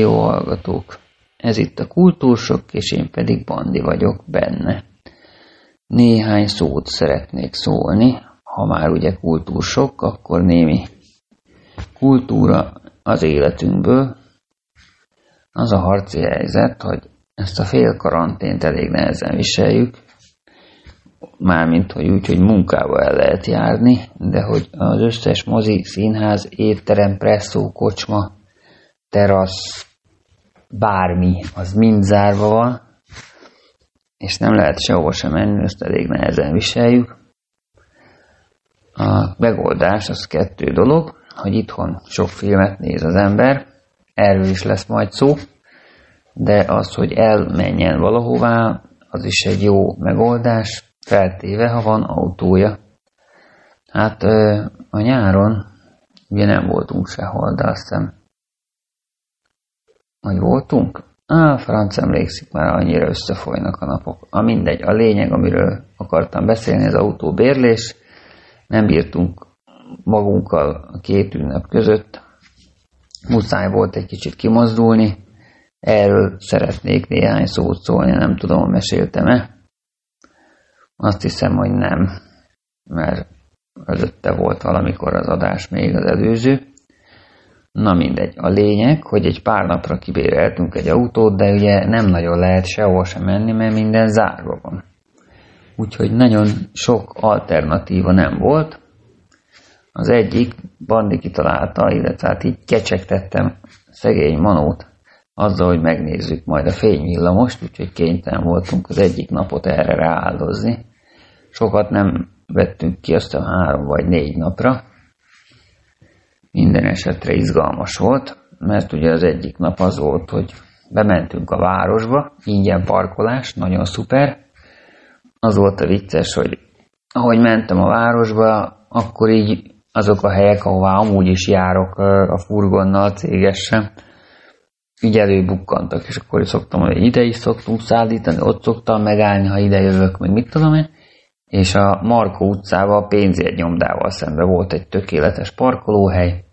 kedves rádióhallgatók! Ez itt a Kultúrsok, és én pedig Bandi vagyok benne. Néhány szót szeretnék szólni, ha már ugye kultúrsok, akkor némi kultúra az életünkből. Az a harci helyzet, hogy ezt a fél karantént elég nehezen viseljük, mármint, hogy úgy, hogy munkába el lehet járni, de hogy az összes mozi, színház, étterem, presszó, kocsma, terasz, bármi, az mind zárva van, és nem lehet sehova sem menni, ezt elég nehezen viseljük. A megoldás az kettő dolog, hogy itthon sok filmet néz az ember, erről is lesz majd szó, de az, hogy elmenjen valahová, az is egy jó megoldás, feltéve, ha van autója. Hát a nyáron ugye nem voltunk sehol, de azt hiszem, hogy voltunk? Á, franc emlékszik, már annyira összefolynak a napok. A mindegy, a lényeg, amiről akartam beszélni, az autóbérlés. Nem bírtunk magunkkal a két ünnep között. Muszáj volt egy kicsit kimozdulni. Erről szeretnék néhány szót szólni, nem tudom, meséltem-e. Azt hiszem, hogy nem, mert előtte volt valamikor az adás még az előző. Na mindegy, a lényeg, hogy egy pár napra kibéreltünk egy autót, de ugye nem nagyon lehet sehol sem menni, mert minden zárva van. Úgyhogy nagyon sok alternatíva nem volt. Az egyik Bandi kitalálta, illetve hát így kecsegtettem szegény manót azzal, hogy megnézzük majd a fényvillamost, úgyhogy kénytelen voltunk az egyik napot erre rááldozni. Sokat nem vettünk ki, aztán három vagy négy napra. Minden esetre izgalmas volt, mert ugye az egyik nap az volt, hogy bementünk a városba, ingyen parkolás, nagyon szuper. Az volt a vicces, hogy ahogy mentem a városba, akkor így azok a helyek, ahová amúgy is járok a furgonnal cégesen, így előbukkantak, és akkor szoktam, hogy ide is szoktunk szállítani, ott szoktam megállni, ha ide jövök, meg mit tudom én, és a Markó utcában a pénzjegynyomdával szembe volt egy tökéletes parkolóhely,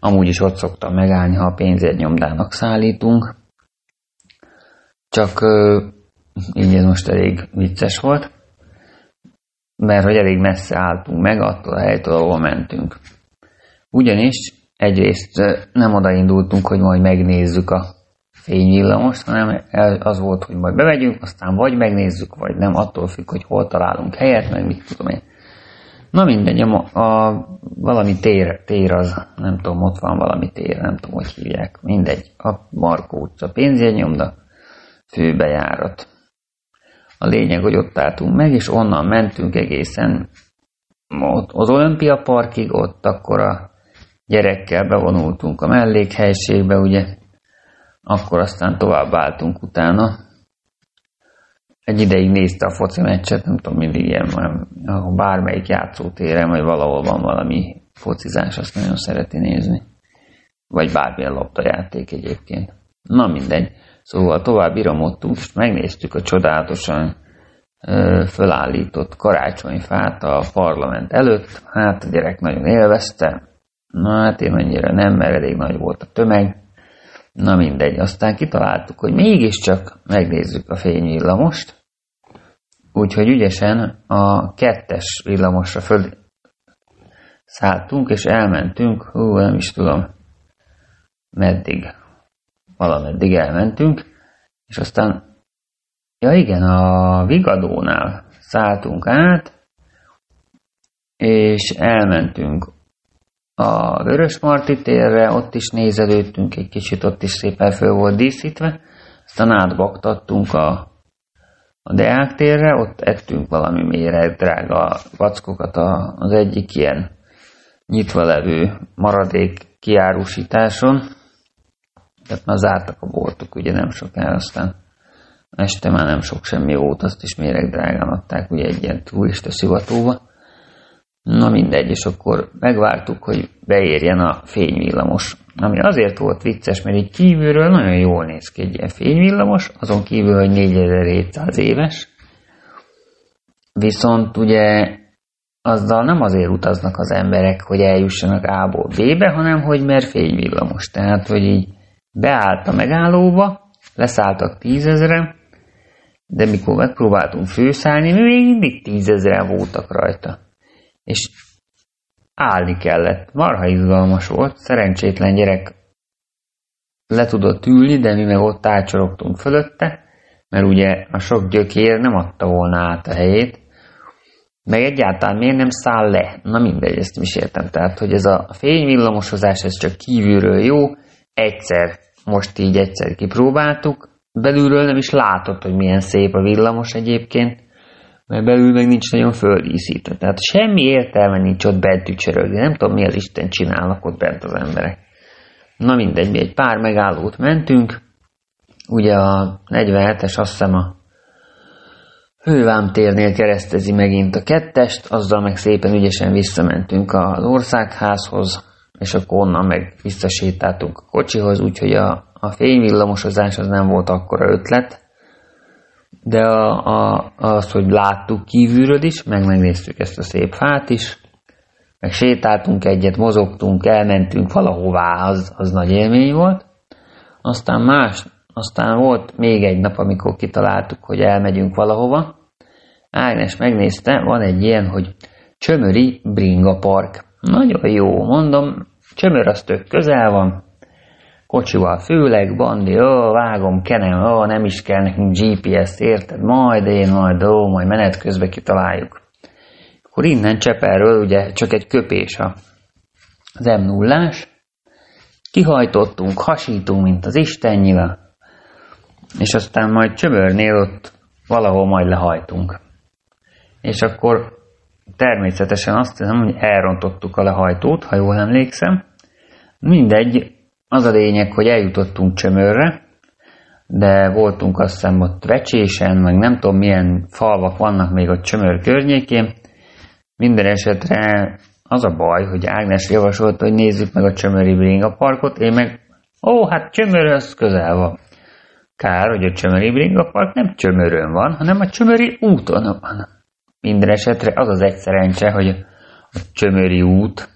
amúgy is ott szoktam megállni, ha a pénzjegynyomdának szállítunk, csak így ez most elég vicces volt, mert hogy elég messze álltunk meg attól a helytől, ahol mentünk. Ugyanis egyrészt nem oda indultunk, hogy majd megnézzük a fényvillamost, hanem az volt, hogy majd bemegyünk, aztán vagy megnézzük, vagy nem, attól függ, hogy hol találunk helyet, meg mit tudom én. Na mindegy, a, a valami tér, tér az, nem tudom, ott van valami tér, nem tudom, hogy hívják, mindegy, a Markó utca pénzjegynyomda, főbejárat. A lényeg, hogy ott álltunk meg, és onnan mentünk egészen ott, az Olimpia Parkig, ott akkor a gyerekkel bevonultunk a mellékhelységbe, ugye, akkor aztán tovább álltunk utána, egy ideig nézte a foci meccset, nem tudom, mindig ilyen ahol bármelyik játszótéren, vagy valahol van valami focizás, azt nagyon szereti nézni. Vagy bármilyen loptajáték egyébként. Na mindegy. Szóval tovább iramodtunk, és megnéztük a csodálatosan ö, fölállított karácsonyfát a parlament előtt. Hát a gyerek nagyon élvezte. Na hát én annyira nem, mert elég nagy volt a tömeg. Na mindegy, aztán kitaláltuk, hogy mégiscsak megnézzük a fényvillamost, úgyhogy ügyesen a kettes villamosra föl szálltunk, és elmentünk, hú, nem is tudom, meddig, valameddig elmentünk, és aztán, ja igen, a Vigadónál szálltunk át, és elmentünk a Vörösmarty térre, ott is nézelődtünk egy kicsit, ott is szépen föl volt díszítve, aztán átbaktattunk a, a Deák térre, ott ettünk valami mélyre drága vackokat az egyik ilyen nyitva levő maradék kiárusításon, tehát már zártak a boltok, ugye nem sokára, aztán este már nem sok semmi volt, azt is méreg drágán adták, ugye egy ilyen turista szivatóba. Na mindegy, és akkor megvártuk, hogy beérjen a fényvillamos. Ami azért volt vicces, mert így kívülről nagyon jól néz ki egy ilyen fényvillamos, azon kívül, hogy 4700 éves. Viszont ugye azzal nem azért utaznak az emberek, hogy eljussanak A-ból B-be, hanem hogy mert fényvillamos. Tehát, hogy így beállt a megállóba, leszálltak tízezre, de mikor megpróbáltunk főszállni, mi még mindig tízezren voltak rajta és állni kellett. Marha izgalmas volt, szerencsétlen gyerek le tudott ülni, de mi meg ott ácsorogtunk fölötte, mert ugye a sok gyökér nem adta volna át a helyét, meg egyáltalán miért nem száll le? Na mindegy, ezt is értem. Tehát, hogy ez a fényvillamosozás, ez csak kívülről jó, egyszer, most így egyszer kipróbáltuk, belülről nem is látod, hogy milyen szép a villamos egyébként, mert belül meg nincs nagyon földíszítve. Tehát semmi értelme nincs ott bent ücsörögni. Nem tudom, mi az Isten csinálnak ott bent az emberek. Na mindegy, mi egy pár megállót mentünk. Ugye a 47-es azt hiszem a Hővámtérnél keresztezi megint a kettest, azzal meg szépen ügyesen visszamentünk az országházhoz, és akkor onnan meg visszasétáltunk a kocsihoz, úgyhogy a, a fényvillamosozás az nem volt akkora ötlet, de a, a, az, hogy láttuk kívülről is, meg megnéztük ezt a szép fát is, meg sétáltunk egyet, mozogtunk, elmentünk valahová, az, az nagy élmény volt. Aztán más, aztán volt még egy nap, amikor kitaláltuk, hogy elmegyünk valahova. Ágnes megnézte, van egy ilyen, hogy Csömöri Bringa Park. Nagyon jó, mondom, Csömör az tök közel van, kocsival főleg, bandi, ó, vágom, kenem, ó, nem is kell nekünk GPS-t, érted? Majd én, majd, ó, majd menet közben kitaláljuk. Akkor innen Csepelről ugye csak egy köpés az m 0 kihajtottunk, hasítunk, mint az Istennyila, és aztán majd Csöbörnél ott valahol majd lehajtunk. És akkor természetesen azt hiszem, hogy elrontottuk a lehajtót, ha jól emlékszem. Mindegy, az a lényeg, hogy eljutottunk Csömörre, de voltunk azt hiszem ott Vecsésen, meg nem tudom milyen falvak vannak még ott Csömör környékén. Minden esetre az a baj, hogy Ágnes javasolta, hogy nézzük meg a Csömöri Bringa Parkot, én meg, ó, hát Csömörhöz közel van. Kár, hogy a Csömöri Bringa Park nem Csömörön van, hanem a Csömöri úton van. Minden esetre az az egy szerencse, hogy a Csömöri út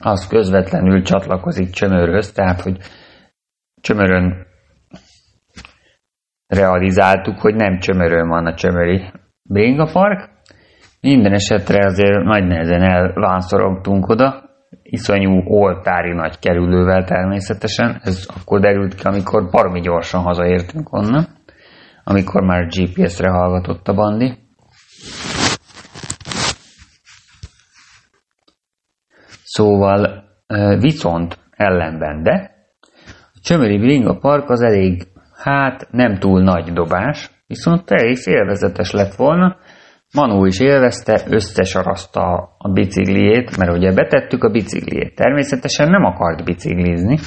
az közvetlenül csatlakozik Csömörhöz, tehát hogy Csömörön realizáltuk, hogy nem Csömörön van a Csömöri Bringa Park. Minden esetre azért nagy nehezen elvánszorogtunk oda, iszonyú oltári nagy kerülővel természetesen. Ez akkor derült ki, amikor baromi gyorsan hazaértünk onnan, amikor már GPS-re hallgatott a bandi. Szóval viszont ellenben, de a Csömöri Bringa Park az elég, hát nem túl nagy dobás, viszont elég élvezetes lett volna. Manó is élvezte, összesaraszta a bicikliét, mert ugye betettük a bicikliét. Természetesen nem akart biciklizni,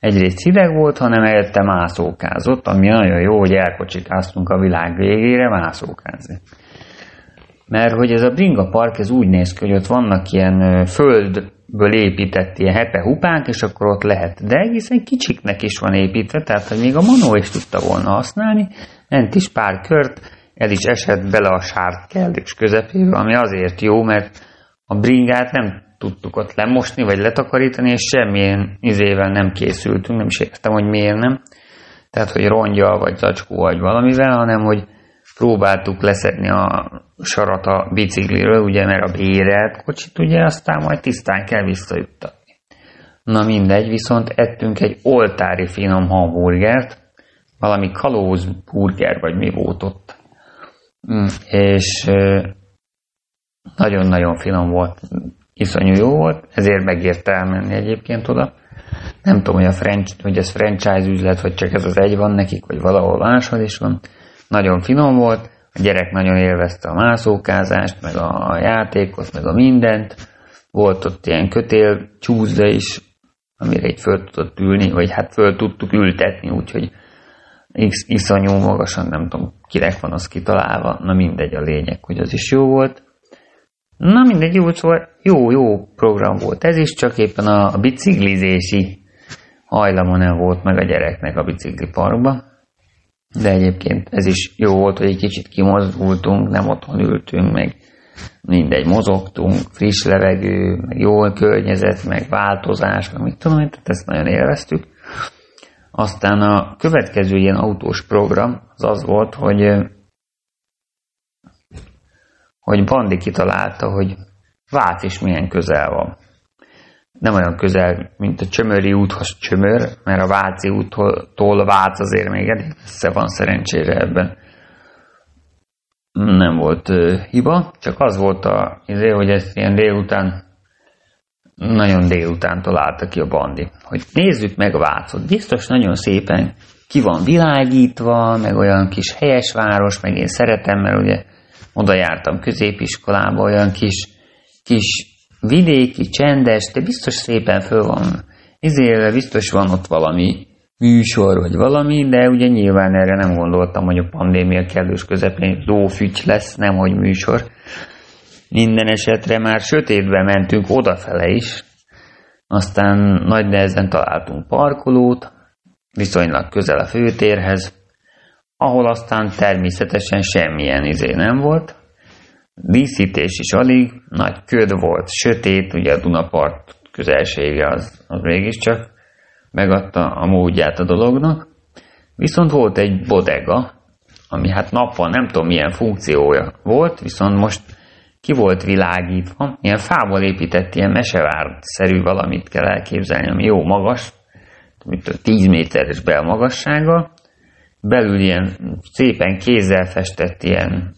egyrészt hideg volt, hanem előtte mászókázott, ami nagyon jó, hogy elkocsikáztunk a világ végére mászókázni. Mert hogy ez a Bringa Park, ez úgy néz ki, hogy ott vannak ilyen földből épített ilyen hepe-hupánk, és akkor ott lehet. De egészen kicsiknek is van építve, tehát hogy még a Manó is tudta volna használni, ment is pár kört, el is esett bele a sárt kellős közepébe, ami azért jó, mert a bringát nem tudtuk ott lemosni, vagy letakarítani, és semmilyen izével nem készültünk, nem is értem, hogy miért nem. Tehát, hogy rongyal, vagy zacskó, vagy valamivel, hanem, hogy próbáltuk leszedni a sarat a bicikliről, ugye, mert a bérelt kocsit, ugye, aztán majd tisztán kell visszajuttatni. Na mindegy, viszont ettünk egy oltári finom hamburgert, valami kalózburger, vagy mi volt ott. Mm, és nagyon-nagyon finom volt, iszonyú jó volt, ezért megérte elmenni egyébként oda. Nem tudom, hogy, a franchise, hogy ez franchise üzlet, vagy csak ez az egy van nekik, vagy valahol máshol is van. Nagyon finom volt, a gyerek nagyon élvezte a mászókázást, meg a játékot, meg a mindent. Volt ott ilyen kötél csúszda is, amire egy föl tudott ülni, vagy hát föl tudtuk ültetni, úgyhogy iszonyú magasan, nem tudom, kinek van az kitalálva, na mindegy a lényeg, hogy az is jó volt. Na mindegy, jó, szóval jó, jó program volt ez is, csak éppen a biciklizési hajlama nem volt meg a gyereknek a bicikli parkba. De egyébként ez is jó volt, hogy egy kicsit kimozdultunk, nem otthon ültünk, meg mindegy, mozogtunk, friss levegő, meg jó környezet, meg változás, meg mit tudom, tehát ezt nagyon élveztük. Aztán a következő ilyen autós program az az volt, hogy hogy Bandi kitalálta, hogy Vác is milyen közel van. Nem olyan közel, mint a Csömöri úthoz Csömör, mert a Váci úttól Vác azért még elég messze van szerencsére ebben. Nem volt uh, hiba, csak az volt a, izé, hogy ezt ilyen délután, nagyon délután találta ki a bandi, hogy nézzük meg a Vácot. Biztos nagyon szépen ki van világítva, meg olyan kis helyes város, meg én szeretem, mert ugye oda jártam középiskolába, olyan kis, kis vidéki, csendes, de biztos szépen föl van izélve, biztos van ott valami műsor, vagy valami, de ugye nyilván erre nem gondoltam, hogy a pandémia kellős közepén lófügy lesz, nem hogy műsor. Minden esetre már sötétbe mentünk odafele is, aztán nagy nehezen találtunk parkolót, viszonylag közel a főtérhez, ahol aztán természetesen semmilyen izé nem volt. Díszítés is alig, nagy köd volt, sötét, ugye a Dunapart közelsége az, az mégiscsak megadta a módját a dolognak. Viszont volt egy bodega, ami hát nappal nem tudom milyen funkciója volt, viszont most ki volt világítva, ilyen fából épített ilyen mesevár-szerű valamit kell elképzelni, ami jó magas, mint 10 méteres belmagassága, belül ilyen szépen kézzel festett ilyen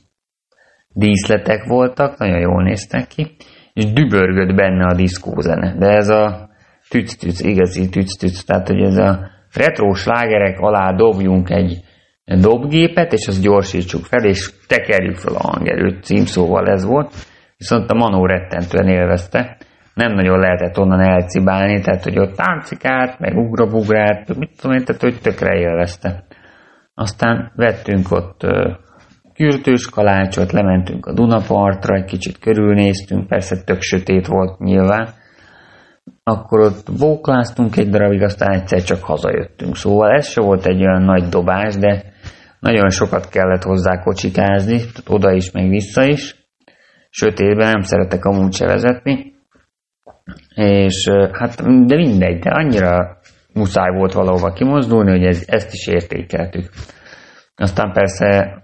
díszletek voltak, nagyon jól néztek ki, és dübörgött benne a diszkózene. De ez a tüc-tüc, igazi tüc-tüc, tehát hogy ez a retro slágerek alá dobjunk egy dobgépet, és azt gyorsítsuk fel, és tekerjük fel a hangerőt, címszóval ez volt, viszont a Manó rettentően élvezte, nem nagyon lehetett onnan elcibálni, tehát hogy ott táncikált, meg ugrabugrált, mit tudom én, tehát hogy tökre élvezte. Aztán vettünk ott kürtős kalácsot, lementünk a Dunapartra, egy kicsit körülnéztünk, persze tök sötét volt nyilván. Akkor ott bókláztunk egy darabig, aztán egyszer csak hazajöttünk. Szóval ez se volt egy olyan nagy dobás, de nagyon sokat kellett hozzá kocsikázni, oda is, meg vissza is. Sötétben nem szeretek amúgy se vezetni. És hát, de mindegy, de annyira muszáj volt valahova kimozdulni, hogy ez, ezt is értékeltük. Aztán persze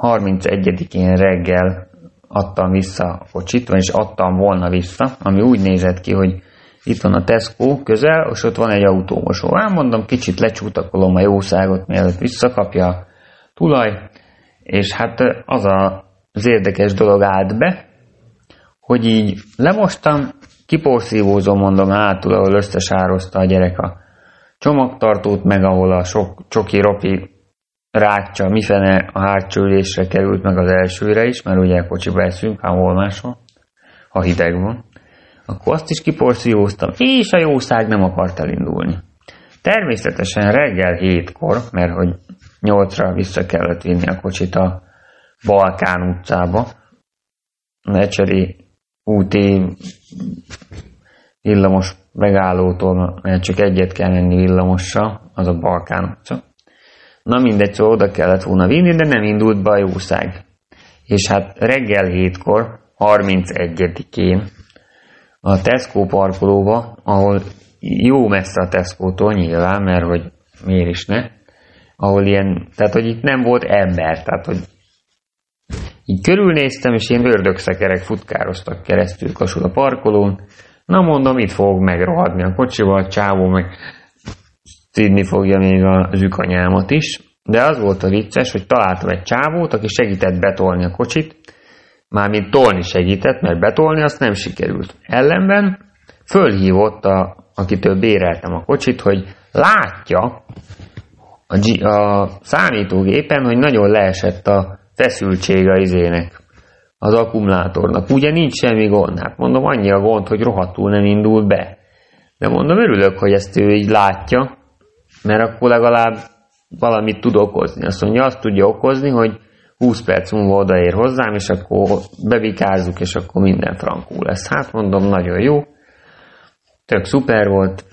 31-én reggel adtam vissza a kocsit, vagyis adtam volna vissza, ami úgy nézett ki, hogy itt van a Tesco közel, és ott van egy autómosó. Ám mondom, kicsit lecsútakolom a jószágot, mielőtt visszakapja a tulaj, és hát az a, az érdekes dolog állt be, hogy így lemostam, kiporszívózom, mondom, hátul, ahol összesározta a gyerek a csomagtartót, meg ahol a sok csoki ropi rákcsa, mifene a hátsó ülésre került, meg az elsőre is, mert ugye a kocsiba eszünk, ha hol máshol, ha hideg van. Akkor azt is kiporszívóztam, és a jószág nem akart elindulni. Természetesen reggel hétkor, mert hogy nyolcra vissza kellett vinni a kocsit a Balkán utcába, Mecseri úti villamos megállótól, mert csak egyet kell menni villamosra, az a Balkán utca. Na mindegy, szóval oda kellett volna vinni, de nem indult be a jószág. És hát reggel hétkor, 31-én a Tesco parkolóba, ahol jó messze a Tesco-tól nyilván, mert hogy miért is ne, ahol ilyen, tehát hogy itt nem volt ember, tehát hogy így körülnéztem, és ilyen ördögszekerek futkároztak keresztül kasul a parkolón. Na mondom, itt fog megrohadni a kocsival, a csávó meg szidni fogja még a zsükanyámat is. De az volt a vicces, hogy találtam egy csávót, aki segített betolni a kocsit, mármint tolni segített, mert betolni azt nem sikerült. Ellenben fölhívott, a, akitől béreltem a kocsit, hogy látja a, G, a számítógépen, hogy nagyon leesett a feszültség a izének, az akkumulátornak. Ugye nincs semmi gond. Hát mondom, annyi a gond, hogy rohadtul nem indul be. De mondom, örülök, hogy ezt ő így látja, mert akkor legalább valamit tud okozni. Azt mondja, azt tudja okozni, hogy 20 perc múlva odaér hozzám, és akkor bevikázzuk, és akkor minden frankú lesz. Hát mondom, nagyon jó. Tök szuper volt.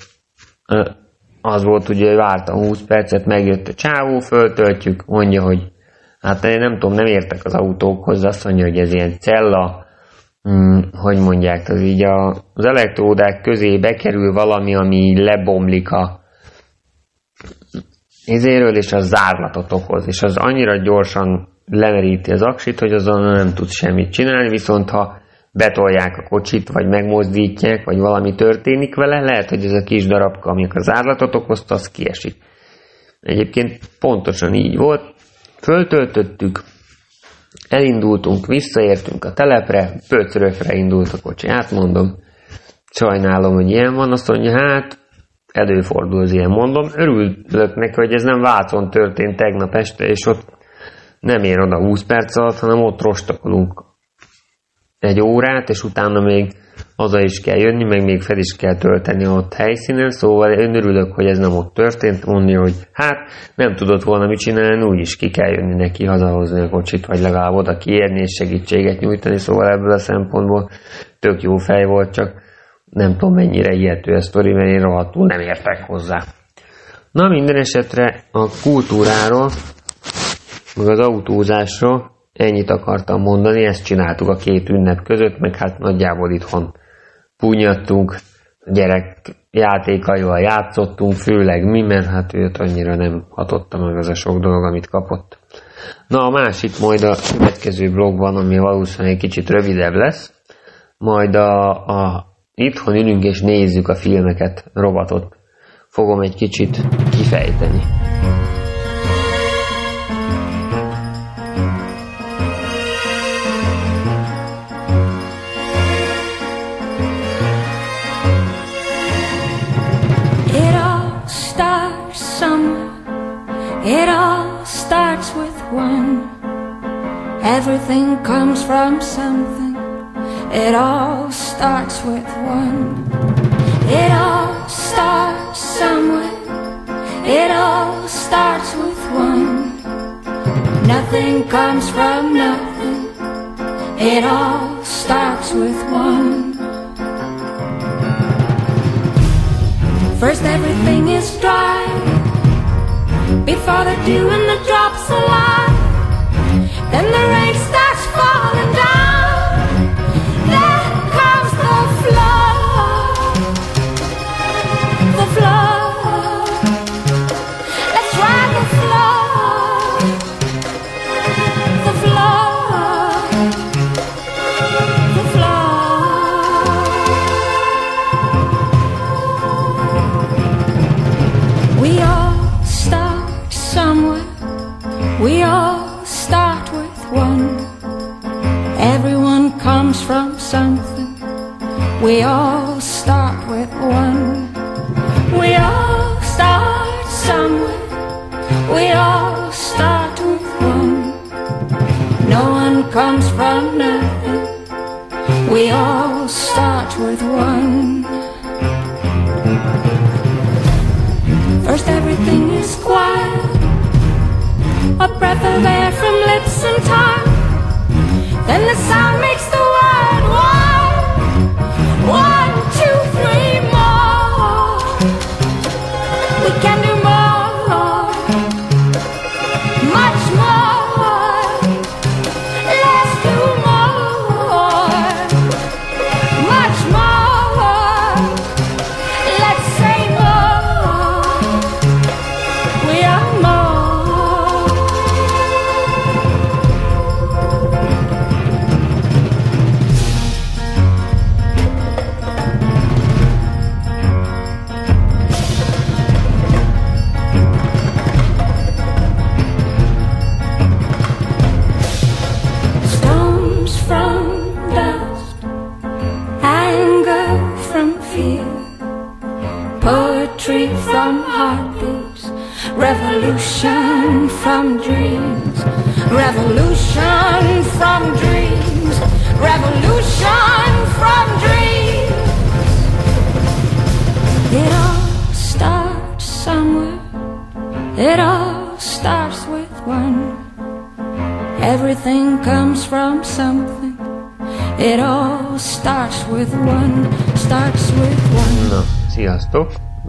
Az volt ugye, hogy vártam 20 percet, megjött a csávó, föltöltjük, mondja, hogy hát én nem tudom, nem értek az autókhoz, azt mondja, hogy ez ilyen cella, hmm, hogy mondják, az így az elektródák közé bekerül valami, ami lebomlik a izéről, és az zárlatot okoz, és az annyira gyorsan lemeríti az aksit, hogy azon nem tud semmit csinálni, viszont ha betolják a kocsit, vagy megmozdítják, vagy valami történik vele, lehet, hogy ez a kis darabka, ami a zárlatot okozta, az kiesik. Egyébként pontosan így volt, Föltöltöttük, elindultunk, visszaértünk a telepre, pöcrökre indult a kocsi. Hát mondom, sajnálom, hogy ilyen van, azt mondja, hát előfordul az ilyen. Mondom, örülök neki, hogy ez nem Vácon történt tegnap este, és ott nem ér oda 20 perc alatt, hanem ott rostakolunk egy órát, és utána még haza is kell jönni, meg még fel is kell tölteni ott helyszínen, szóval én örülök, hogy ez nem ott történt, mondja, hogy hát nem tudott volna mit csinálni, úgyis ki kell jönni neki hazahozni a kocsit, vagy legalább oda kiérni és segítséget nyújtani, szóval ebből a szempontból tök jó fej volt, csak nem tudom mennyire ilyető a sztori, mert én rohadtul nem értek hozzá. Na minden esetre a kultúráról, meg az autózásról ennyit akartam mondani, ezt csináltuk a két ünnep között, meg hát nagyjából itthon punyattunk, gyerek játékaival játszottunk, főleg mi, mert hát őt annyira nem hatotta meg az a sok dolog, amit kapott. Na a másik majd a következő blogban, ami valószínűleg egy kicsit rövidebb lesz, majd a, a itthon ülünk és nézzük a filmeket, robotot fogom egy kicsit kifejteni. Everything comes from something. It all starts with one. It all starts somewhere. It all starts with one. Nothing comes from nothing. It all starts with one. First, everything is dry. Before the dew and the drops alive. Then the rain starts falling down.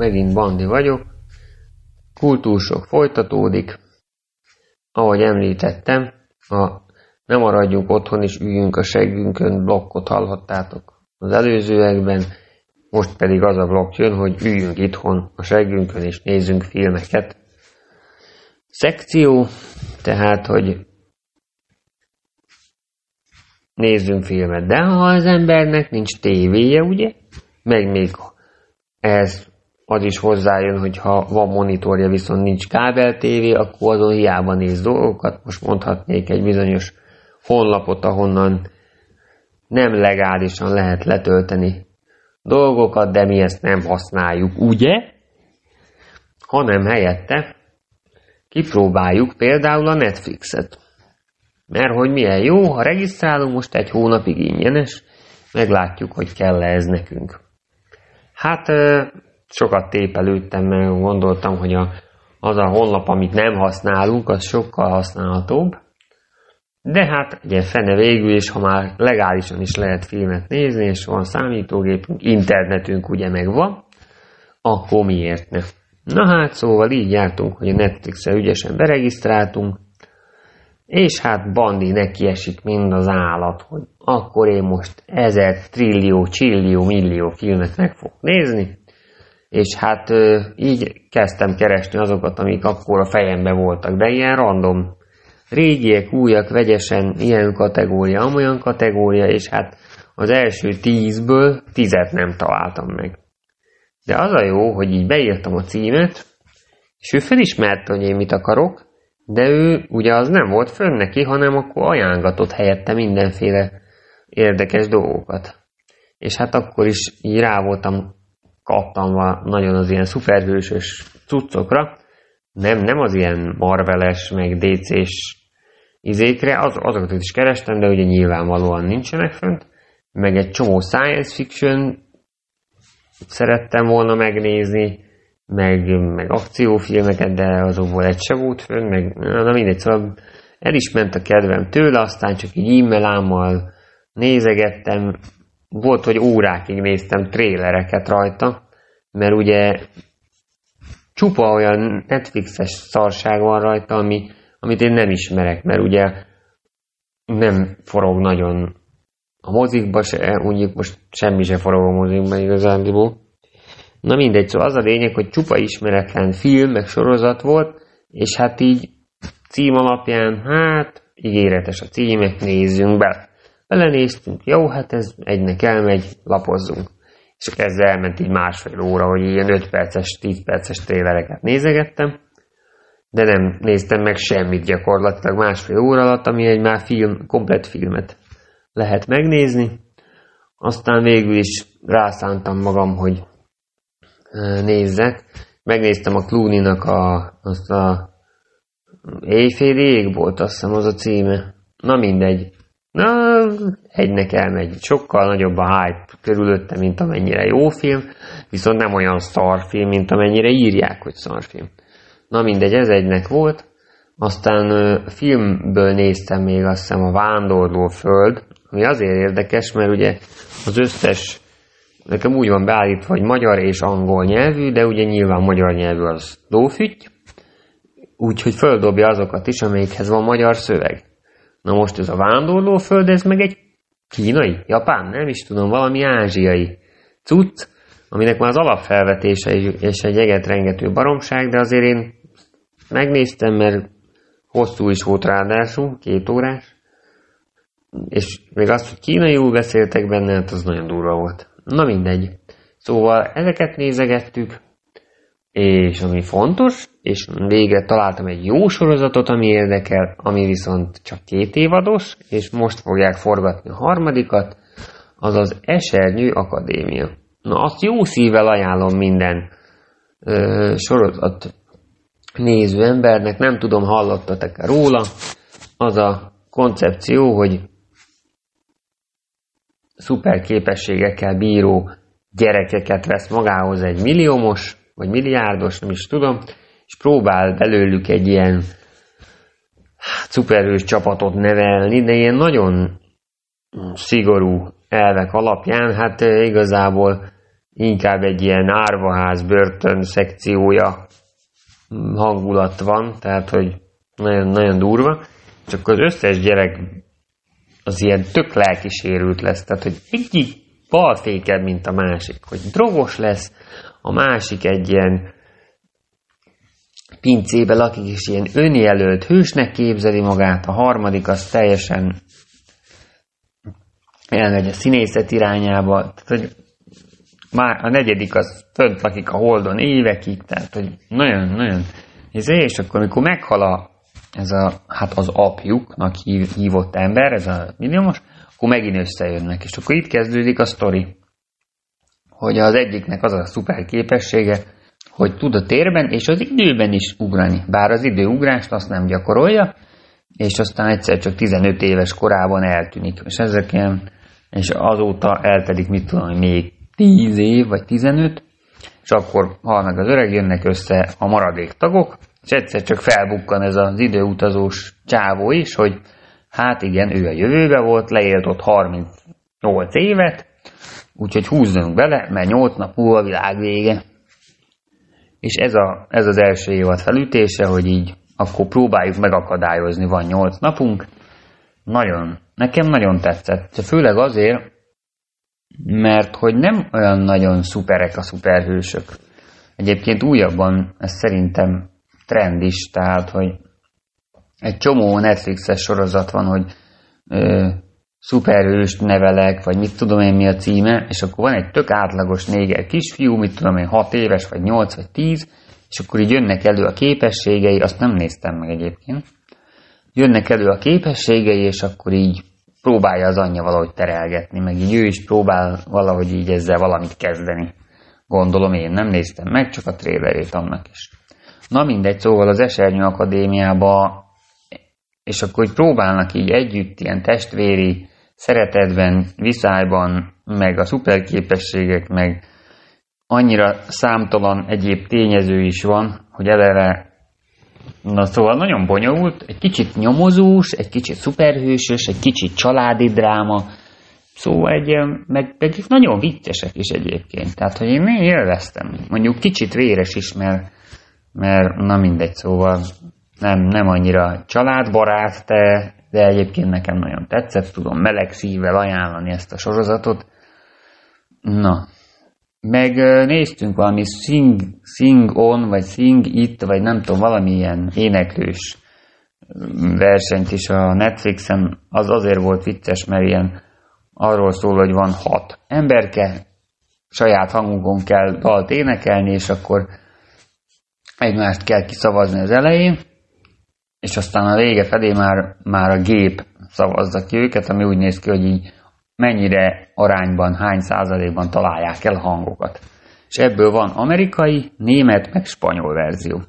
Megint Bandi vagyok. Kultúrsok folytatódik. Ahogy említettem, a ne maradjunk otthon és üljünk a seggünkön blokkot hallhattátok az előzőekben, most pedig az a blokk jön, hogy üljünk itthon a seggünkön és nézzünk filmeket. Szekció, tehát, hogy nézzünk filmet. De ha az embernek nincs tévéje, ugye, meg még ez az is hozzájön, hogy ha van monitorja, viszont nincs kábel tévé, akkor azon hiába néz dolgokat. Most mondhatnék egy bizonyos honlapot, ahonnan nem legálisan lehet letölteni dolgokat, de mi ezt nem használjuk, ugye? Hanem helyette kipróbáljuk például a Netflixet. Mert hogy milyen jó, ha regisztrálunk most egy hónapig ingyenes, meglátjuk, hogy kell-e ez nekünk. Hát sokat tépelődtem, mert gondoltam, hogy a, az a honlap, amit nem használunk, az sokkal használhatóbb. De hát ugye fene végül is, ha már legálisan is lehet filmet nézni, és van számítógépünk, internetünk ugye megvan, akkor miért ne? Na hát, szóval így jártunk, hogy a Netflix-re ügyesen beregisztráltunk, és hát Bandi neki esik mind az állat, hogy akkor én most ezer, trillió, csillió, millió filmet meg fogok nézni, és hát így kezdtem keresni azokat, amik akkor a fejembe voltak, de ilyen random. Régiek, újak, vegyesen, ilyen kategória, amolyan kategória, és hát az első tízből tizet nem találtam meg. De az a jó, hogy így beírtam a címet, és ő felismerte, hogy én mit akarok, de ő ugye az nem volt fönn neki, hanem akkor ajángatott helyette mindenféle érdekes dolgokat. És hát akkor is így rá voltam kattanva nagyon az ilyen szuperhősös cuccokra, nem, nem az ilyen marveles, meg DC-s izékre, az, azokat is kerestem, de ugye nyilvánvalóan nincsenek fönt, meg egy csomó science fiction szerettem volna megnézni, meg, meg akciófilmeket, de azokból egy se volt fönn, meg na mindegy, szóval el is ment a kedvem tőle, aztán csak így e-mailámmal nézegettem, volt, hogy órákig néztem trélereket rajta, mert ugye csupa olyan Netflixes szarság van rajta, ami, amit én nem ismerek, mert ugye nem forog nagyon a mozikba se, mondjuk most semmi se forog a mozikba igazándiból. Na mindegy, szóval az a lényeg, hogy csupa ismeretlen film, meg sorozat volt, és hát így cím alapján, hát ígéretes a címek, nézzünk be. Belenéztünk, jó, hát ez egynek elmegy, lapozzunk. És ezzel elment így másfél óra, hogy ilyen 5 perces, 10 perces trélereket nézegettem, de nem néztem meg semmit gyakorlatilag másfél óra alatt, ami egy már film, komplet filmet lehet megnézni. Aztán végül is rászántam magam, hogy nézzek. Megnéztem a Clooney-nak a, azt a Éjféli ég volt, azt hiszem az a címe. Na mindegy. Na, egynek elmegy. Sokkal nagyobb a hype körülötte, mint amennyire jó film, viszont nem olyan szarfilm, mint amennyire írják, hogy szarfilm. Na mindegy, ez egynek volt. Aztán ö, filmből néztem még azt hiszem a Vándorló Föld, ami azért érdekes, mert ugye az összes, nekem úgy van beállítva, hogy magyar és angol nyelvű, de ugye nyilván magyar nyelvű az lófüty, úgyhogy földobja azokat is, amelyikhez van magyar szöveg. Na most ez a Vándorló Föld, ez meg egy kínai, japán, nem is tudom, valami ázsiai cucc, aminek már az alapfelvetése és- és egy eget rengető baromság, de azért én megnéztem, mert hosszú is volt ráadásul, két órás, és még azt, hogy kínaiul beszéltek benne, hát az nagyon durva volt. Na mindegy. Szóval ezeket nézegettük, és ami fontos, és végre találtam egy jó sorozatot, ami érdekel, ami viszont csak két évados, és most fogják forgatni a harmadikat, az az Esernyő Akadémia. Na, azt jó szívvel ajánlom minden ö, sorozat néző embernek, nem tudom, hallottatok-e róla, az a koncepció, hogy szuper képességekkel bíró gyerekeket vesz magához egy milliómos, vagy milliárdos, nem is tudom, és próbál belőlük egy ilyen hát, szuperhős csapatot nevelni, de ilyen nagyon szigorú elvek alapján, hát eh, igazából inkább egy ilyen árvaház börtön szekciója mm, hangulat van, tehát hogy nagyon, nagyon durva, akkor az összes gyerek az ilyen tök lelkisérült lesz, tehát hogy egyik balfékebb, mint a másik, hogy drogos lesz, a másik egy ilyen pincébe lakik, és ilyen önjelölt hősnek képzeli magát, a harmadik az teljesen elmegy a színészet irányába, tehát hogy már a negyedik az fönt lakik a Holdon évekig, tehát hogy nagyon-nagyon izé, és akkor amikor meghal a, ez a, hát az apjuknak hív, hívott ember, ez a milliómos, akkor megint összejönnek, és akkor itt kezdődik a sztori, hogy az egyiknek az a szuper képessége, hogy tud a térben és az időben is ugrani, bár az időugrást azt nem gyakorolja, és aztán egyszer csak 15 éves korában eltűnik, és ezek ilyen, és azóta eltelik, mit tudom, még 10 év, vagy 15, és akkor hal meg az öreg, jönnek össze a maradék tagok, és egyszer csak felbukkan ez az időutazós csávó is, hogy hát igen, ő a jövőbe volt, leélt ott 38 évet, úgyhogy húzzunk bele, mert 8 nap múlva a világ vége. És ez, a, ez az első évad felütése, hogy így akkor próbáljuk megakadályozni, van 8 napunk. Nagyon, nekem nagyon tetszett. Főleg azért, mert hogy nem olyan nagyon szuperek a szuperhősök. Egyébként újabban ez szerintem trend is, tehát, hogy egy csomó Netflixes sorozat van, hogy ö, szuperhőst nevelek, vagy mit tudom én mi a címe, és akkor van egy tök átlagos néger kisfiú, mit tudom én, 6 éves, vagy 8, vagy 10, és akkor így jönnek elő a képességei, azt nem néztem meg egyébként, jönnek elő a képességei, és akkor így próbálja az anyja valahogy terelgetni, meg így ő is próbál valahogy így ezzel valamit kezdeni. Gondolom én nem néztem meg, csak a trélerét annak is. Na mindegy, szóval az Esernyő Akadémiába, és akkor így próbálnak így együtt ilyen testvéri szeretetben, viszályban, meg a szuperképességek, meg annyira számtalan egyéb tényező is van, hogy eleve Na szóval nagyon bonyolult, egy kicsit nyomozós, egy kicsit szuperhősös, egy kicsit családi dráma, szóval egy, ilyen- meg pedig nagyon viccesek is egyébként. Tehát, hogy én én élveztem. Mondjuk kicsit véres is, mert, mert na mindegy, szóval nem, nem annyira családbarát, de, de egyébként nekem nagyon tetszett, tudom meleg szívvel ajánlani ezt a sorozatot. Na, meg néztünk valami Sing, Sing On, vagy Sing It, vagy nem tudom, valamilyen éneklős versenyt is a Netflixen. Az azért volt vicces, mert ilyen arról szól, hogy van hat emberke, saját hangunkon kell dalt énekelni, és akkor egymást kell kiszavazni az elején, és aztán a vége felé már, már a gép szavazza ki őket, ami úgy néz ki, hogy így mennyire arányban, hány százalékban találják el hangokat. És ebből van amerikai, német, meg spanyol verzió.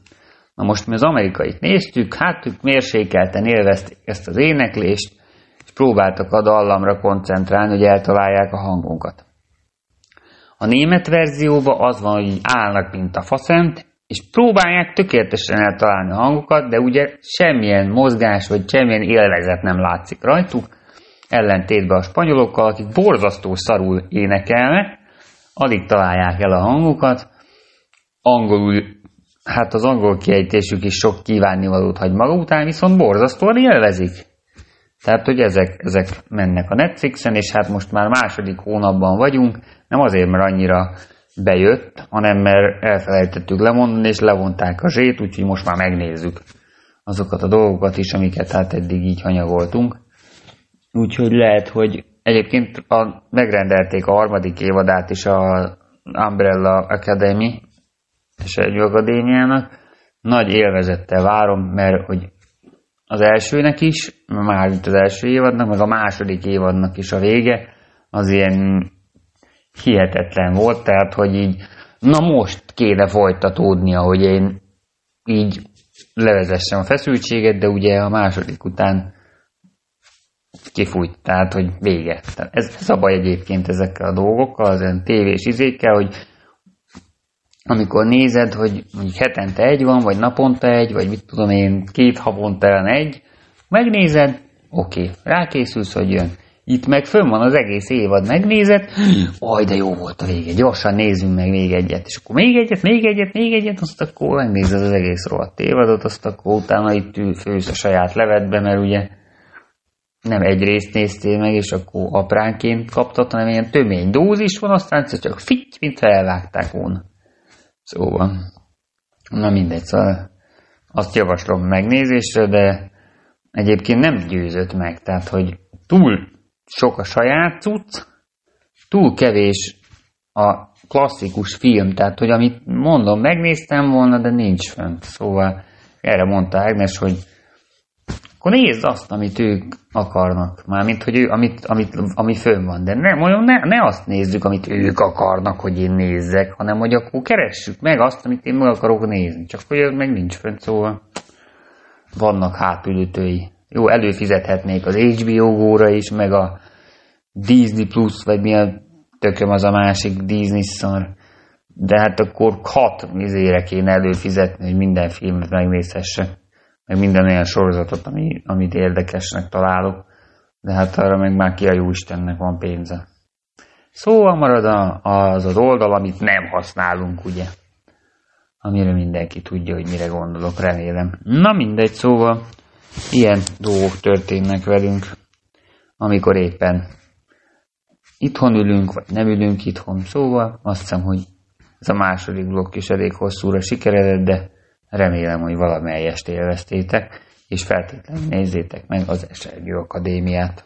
Na most mi az amerikait néztük, hát ők mérsékelten élvezték ezt az éneklést, és próbáltak a dallamra koncentrálni, hogy eltalálják a hangunkat. A német verzióban az van, hogy így állnak, mint a faszent, és próbálják tökéletesen eltalálni a hangokat, de ugye semmilyen mozgás, vagy semmilyen élvezet nem látszik rajtuk, ellentétben a spanyolokkal, akik borzasztó szarul énekelnek, alig találják el a hangokat, angolul, hát az angol kiejtésük is sok kívánnivalót hagy maga után, viszont borzasztóan élvezik. Tehát, hogy ezek, ezek mennek a Netflixen, és hát most már második hónapban vagyunk, nem azért, mert annyira bejött, hanem mert elfelejtettük lemondani, és levonták a zsét, úgyhogy most már megnézzük azokat a dolgokat is, amiket hát eddig így hanyagoltunk. Úgyhogy lehet, hogy egyébként a, megrendelték a harmadik évadát is a Umbrella Academy és egy akadémiának. Nagy élvezettel várom, mert hogy az elsőnek is, már az első évadnak, meg a második évadnak is a vége, az ilyen hihetetlen volt, tehát hogy így, na most kéne folytatódnia, hogy én így levezessem a feszültséget, de ugye a második után kifújt, tehát hogy vége. Tehát ez, ez a baj egyébként ezekkel a dolgokkal, az ilyen tévés izékkel, hogy amikor nézed, hogy mondjuk hetente egy van, vagy naponta egy, vagy mit tudom én, két havonta egy, megnézed, oké, okay, rákészülsz, hogy jön. Itt meg fönn van az egész évad, megnézed, aj, de jó volt a vége, gyorsan nézzünk meg még egyet, és akkor még egyet, még egyet, még egyet, azt akkor megnézed az egész rohadt évadot, azt akkor utána itt ül, fősz a saját levetbe, mert ugye nem egy részt néztél meg, és akkor apránként kaptad, hanem ilyen tömény dózis van, aztán csak fitty, mint felvágták volna. Szóval, na mindegy, szóval azt javaslom megnézésre, de egyébként nem győzött meg, tehát hogy túl sok a saját cucc, túl kevés a klasszikus film, tehát hogy amit mondom, megnéztem volna, de nincs fönt. Szóval erre mondta Ágnes, hogy akkor nézd azt, amit ők akarnak. Mármint, hogy ő, amit, amit, ami fönn van. De ne, mondjam, ne, ne azt nézzük, amit ők akarnak, hogy én nézzek, hanem hogy akkor keressük meg azt, amit én meg akarok nézni. Csak hogy ez meg nincs fönt, szóval vannak hátülütői. Jó, előfizethetnék az HBO góra is, meg a Disney Plus, vagy mi a tököm az a másik Disney szar. De hát akkor hat mizére kéne előfizetni, hogy minden filmet megnézhesse meg minden olyan sorozatot, ami, amit érdekesnek találok, de hát arra meg már ki a jó Istennek van pénze. Szóval marad a, az az oldal, amit nem használunk, ugye? Amire mindenki tudja, hogy mire gondolok, remélem. Na mindegy, szóval ilyen dolgok történnek velünk, amikor éppen itthon ülünk, vagy nem ülünk itthon. Szóval azt hiszem, hogy ez a második blokk is elég hosszúra sikeredett, de Remélem, hogy valamelyest élveztétek, és feltétlenül nézzétek meg az Esergyő Akadémiát.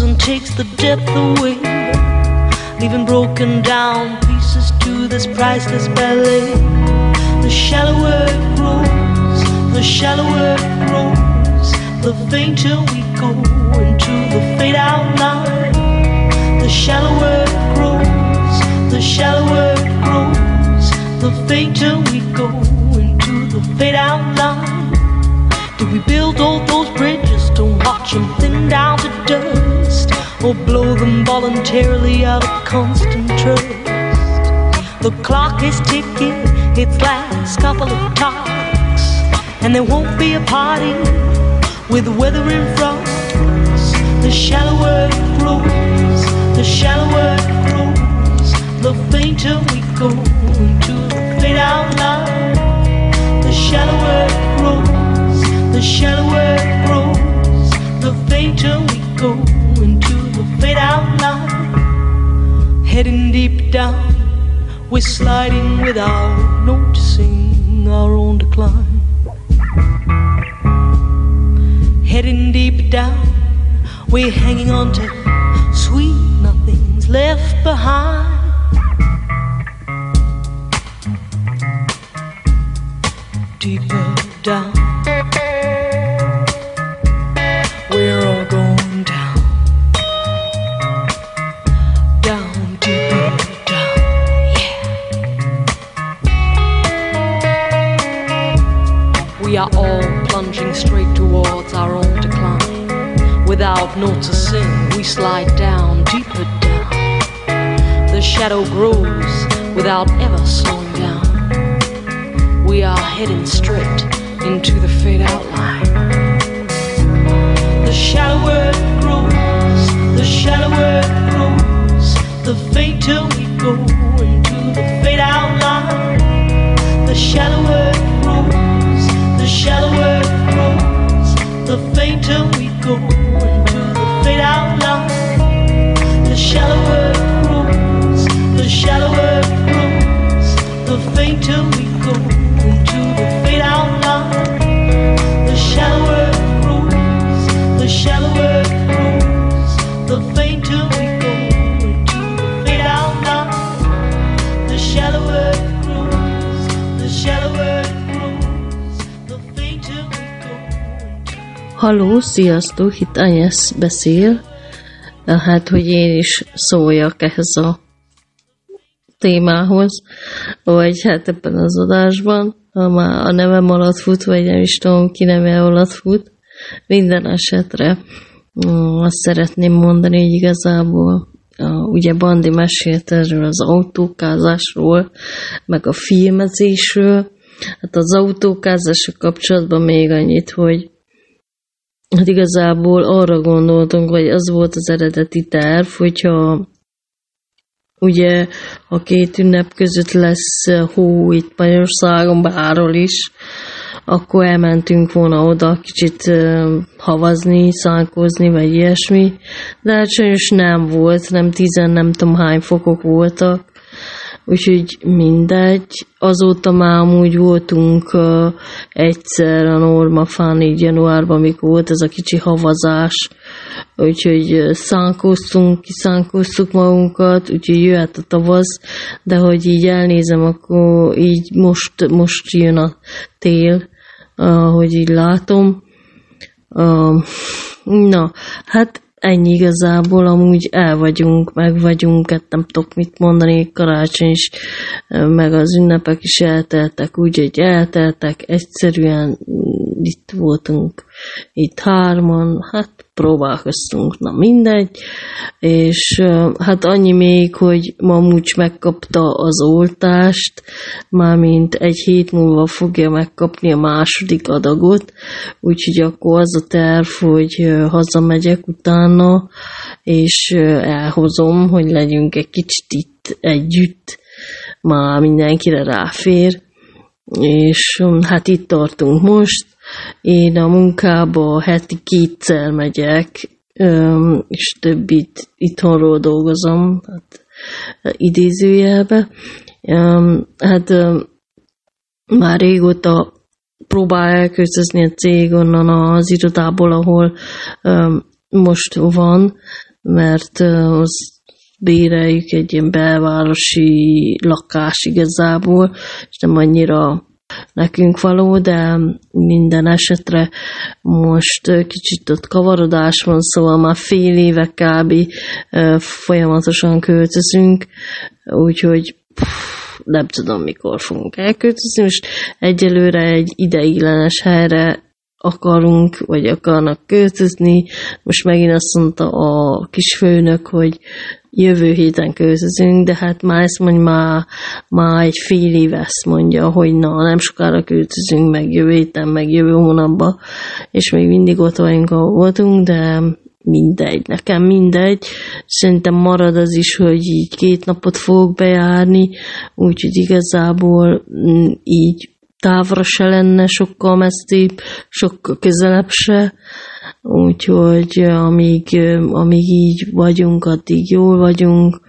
and takes the depth away, leaving broken down pieces to this priceless ballet. The shallower it grows, the shallower it grows, the fainter we go into the fade out line. The shallower it grows, the shallower it grows, the fainter we go into the fade out line. Do we build all those bridges to watch them thin or blow them voluntarily out of constant trust? The clock is ticking its last couple of talks, and there won't be a party with weather in front. The shallower it grows, the shallower it grows, the fainter we go into the fade out line. The shallower it grows, the shallower it grows, the fainter we go into the fade out line. Heading deep down, we're sliding without noticing our own decline. Heading deep down, we're hanging on to sweet nothings left behind. Deeper down, decline. Without noticing, we slide down, deeper down. The shadow grows without ever slowing down. We are heading straight into the fade outline. The shallower it grows, the shallower it grows, the fainter we go into the fade outline. The shallower it grows, the shallower it grows, the fainter we go into the fade. The shallower it the shallower it the fainter we Halló, sziasztok, itt Anyesz beszél. Hát, hogy én is szóljak ehhez a témához, vagy hát ebben az adásban, ha már a nevem alatt fut, vagy nem is tudom, ki neve alatt fut. Minden esetre mm, azt szeretném mondani, hogy igazából ugye Bandi mesélt erről az autókázásról, meg a filmezésről. Hát az autókázással kapcsolatban még annyit, hogy Hát igazából arra gondoltunk, vagy az volt az eredeti terv, hogyha ugye a két ünnep között lesz hó itt Magyarországon, bárhol is, akkor elmentünk volna oda kicsit ö, havazni, szánkozni, vagy ilyesmi, de hát sajnos nem volt, nem tizen, nem tudom hány fokok voltak, úgyhogy mindegy. Azóta már amúgy voltunk uh, egyszer a Norma Fán így januárban, amikor volt ez a kicsi havazás, úgyhogy szánkoztunk, kiszánkoztuk magunkat, úgyhogy jöhet a tavasz, de hogy így elnézem, akkor így most, most jön a tél, ahogy így látom. Uh, na, hát ennyi igazából, amúgy el vagyunk, meg vagyunk, hát nem tudok mit mondani, karácsony is, meg az ünnepek is elteltek, úgyhogy elteltek, egyszerűen itt voltunk, itt hárman, hát próbálkoztunk, na mindegy, és hát annyi még, hogy Mamucs megkapta az oltást, mármint egy hét múlva fogja megkapni a második adagot, úgyhogy akkor az a terv, hogy hazamegyek utána, és elhozom, hogy legyünk egy kicsit itt együtt, már mindenkire ráfér, és hát itt tartunk most, én a munkába heti kétszer megyek, és többit itthonról dolgozom, hát idézőjelbe. Hát már régóta próbál elköltözni a cég onnan az irodából, ahol most van, mert az béreljük egy ilyen belvárosi lakás igazából, és nem annyira nekünk való, de minden esetre most kicsit ott kavarodás van, szóval már fél éve kb. folyamatosan költözünk, úgyhogy pff, nem tudom, mikor fogunk elköltözni, most egyelőre egy ideiglenes helyre akarunk, vagy akarnak költözni. Most megint azt mondta a kis főnök, hogy jövő héten költözünk, de hát már ezt mondja, már, már egy fél év ezt mondja, hogy na, nem sokára költözünk, meg jövő héten, meg jövő hónapban, és még mindig ott vagyunk, ahol voltunk, de mindegy, nekem mindegy. Szerintem marad az is, hogy így két napot fogok bejárni, úgyhogy igazából mm, így távra se lenne sokkal messzébb, sokkal közelebb se, úgyhogy amíg, amíg így vagyunk, addig jól vagyunk.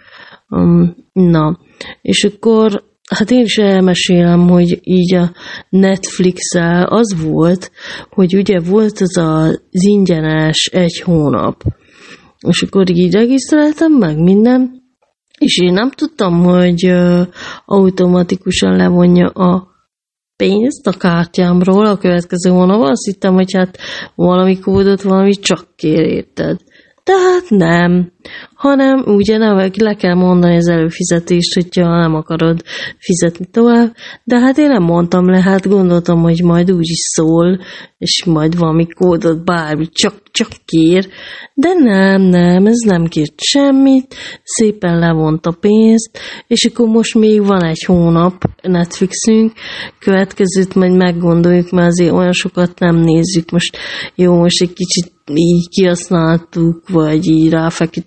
Um, Na, és akkor hát én is elmesélem, hogy így a netflix az volt, hogy ugye volt az az ingyenes egy hónap, És akkor így regisztráltam meg minden, és én nem tudtam, hogy ö, automatikusan levonja a pénzt a kártyámról a következő hónapban. Azt hittem, hogy hát valami kódot, valami csak kér, érted? Tehát nem, hanem ugye nem, le kell mondani az előfizetést, hogyha nem akarod fizetni tovább, de hát én nem mondtam le, hát gondoltam, hogy majd úgy is szól, és majd valami kódot, bármi, csak, csak kér, de nem, nem, ez nem kért semmit, szépen levont a pénzt, és akkor most még van egy hónap Netflixünk, következőt majd meggondoljuk, mert azért olyan sokat nem nézzük, most jó, most egy kicsit így kihasználtuk, vagy így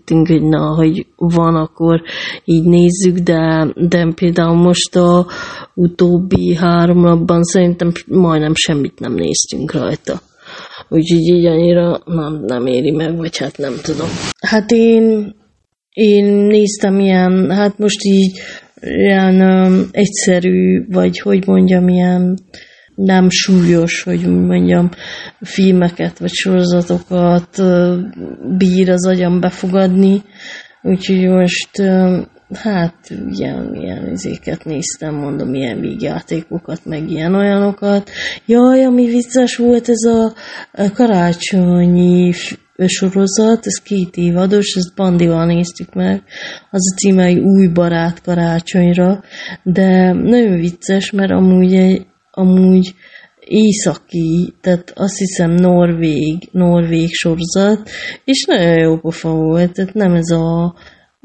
ráfeküdtünk, hogy na, hogy van, akkor így nézzük, de, de például most a utóbbi három napban szerintem majdnem semmit nem néztünk rajta. Úgyhogy így annyira nem, nem éri meg, vagy hát nem tudom. Hát én, én néztem ilyen, hát most így ilyen um, egyszerű, vagy hogy mondjam, ilyen nem súlyos, hogy mondjam, filmeket vagy sorozatokat bír az agyam befogadni, úgyhogy most hát ilyen, ilyen izéket néztem, mondom, ilyen vígjátékokat, meg ilyen olyanokat. Jaj, ami vicces volt ez a karácsonyi sorozat, ez két évados, ezt Bandival néztük meg, az a címe, hogy Új barát karácsonyra, de nagyon vicces, mert amúgy egy, amúgy északi, tehát azt hiszem norvég, norvég sorozat, és nagyon jó pofa volt, tehát nem ez a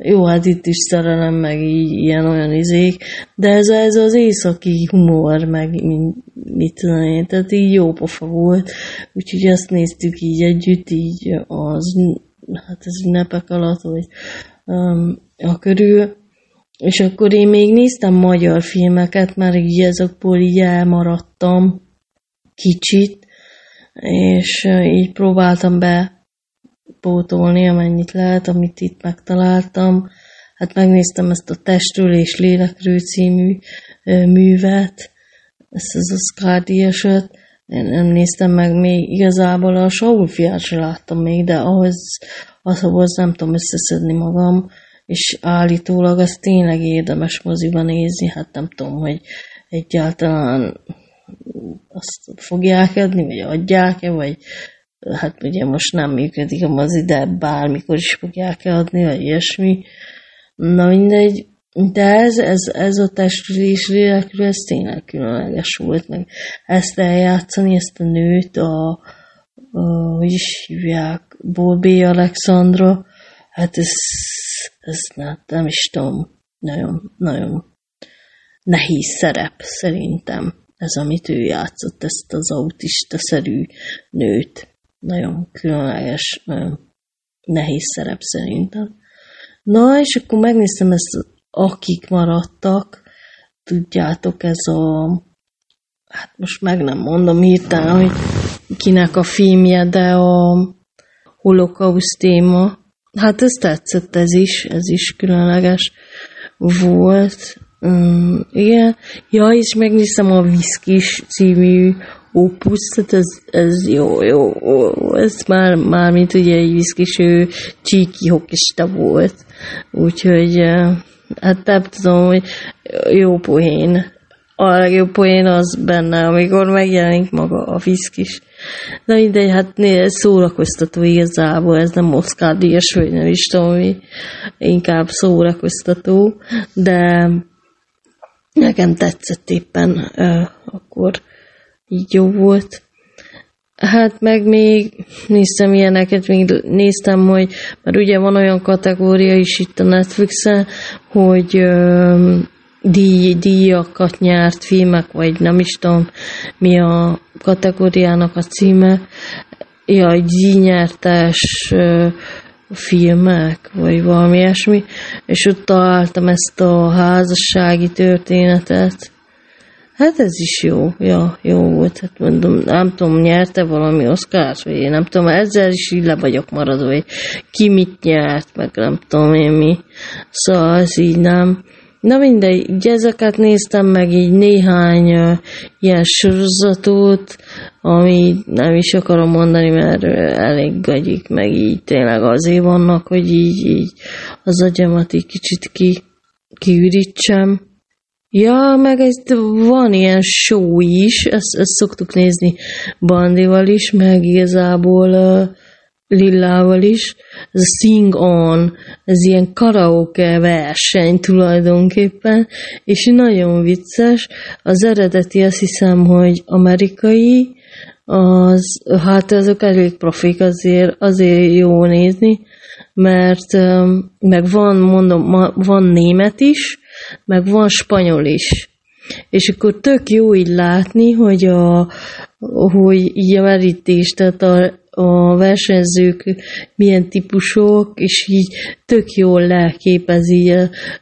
jó, hát itt is szerelem, meg így, ilyen olyan izék, de ez, ez az északi humor, meg mint, mit tudom én, tehát így jó pofa volt, úgyhogy azt néztük így együtt, így az, hát az ünnepek alatt, vagy um, a körül, és akkor én még néztem magyar filmeket, mert így ezokból így elmaradtam kicsit, és így próbáltam be pótolni, amennyit lehet, amit itt megtaláltam. Hát megnéztem ezt a Testről és Lélekről című művet, ezt az Oscar díjasat. Én nem néztem meg még igazából a Saul fiát sem láttam még, de ahhoz, ahhoz nem tudom összeszedni magam, és állítólag az tényleg érdemes moziban nézni, hát nem tudom, hogy egyáltalán azt fogják adni, vagy adják-e, vagy hát ugye most nem működik a mozi, de bármikor is fogják-e adni, vagy ilyesmi. Na mindegy, de ez, ez, ez a testülés lélekről, ez tényleg különleges volt, meg ezt eljátszani, ezt a nőt, a, a hogy is hívják, Borbé Alexandra, hát ez, ez nem, nem is tudom, nagyon, nagyon nehéz szerep szerintem, ez, amit ő játszott, ezt az autista-szerű nőt. Nagyon különleges, nagyon nehéz szerep szerintem. Na, és akkor megnéztem ezt, akik maradtak, tudjátok, ez a, hát most meg nem mondom hirtelen, hogy kinek a filmje, de a holokauszt téma. Hát ez tetszett, ez is, ez is különleges volt. Mm, igen. Ja, és megnéztem a Viszkis című opus, tehát ez, ez jó, jó, jó, ez már, már mint ugye egy viszkis, ő csíki hokista volt. Úgyhogy, eh, hát nem tudom, hogy jó poén. A legjobb poén az benne, amikor megjelenik maga a viszkis. Na mindegy, hát né- szórakoztató igazából, ez nem Oscar díjas, vagy nem is tudom, mi, inkább szórakoztató, de nekem tetszett éppen, ö, akkor így jó volt. Hát meg még néztem ilyeneket, még néztem, hogy mert ugye van olyan kategória is itt a Netflixen, hogy ö, díj, díjakat nyert filmek, vagy nem is tudom mi a kategóriának a címe. Ja, díjnyertes filmek, vagy valami ilyesmi, és ott találtam ezt a házassági történetet. Hát ez is jó, ja, jó volt, hát mondom, nem tudom, nyerte valami oszkárt, vagy én nem tudom, ezzel is így le vagyok maradva, hogy ki mit nyert, meg nem tudom én mi. Szóval ez így nem. Na mindegy, ezeket néztem meg így néhány uh, ilyen sorozatot, ami nem is akarom mondani, mert elég gagyik, meg így tényleg azért vannak, hogy így, így az agyamat így kicsit ki, kiürítsem. Ja, meg ez van ilyen show is, ezt, ezt szoktuk nézni Bandival is, meg igazából uh, Lillával is. Ez a Sing On, ez ilyen karaoke verseny tulajdonképpen, és nagyon vicces. Az eredeti azt hiszem, hogy amerikai, az, hát azok elég profik, azért, azért jó nézni, mert um, meg van, mondom, van német is, meg van spanyol is. És akkor tök jó így látni, hogy, a, hogy így a verítés, tehát a, a versenyzők milyen típusok, és így tök jól leképezi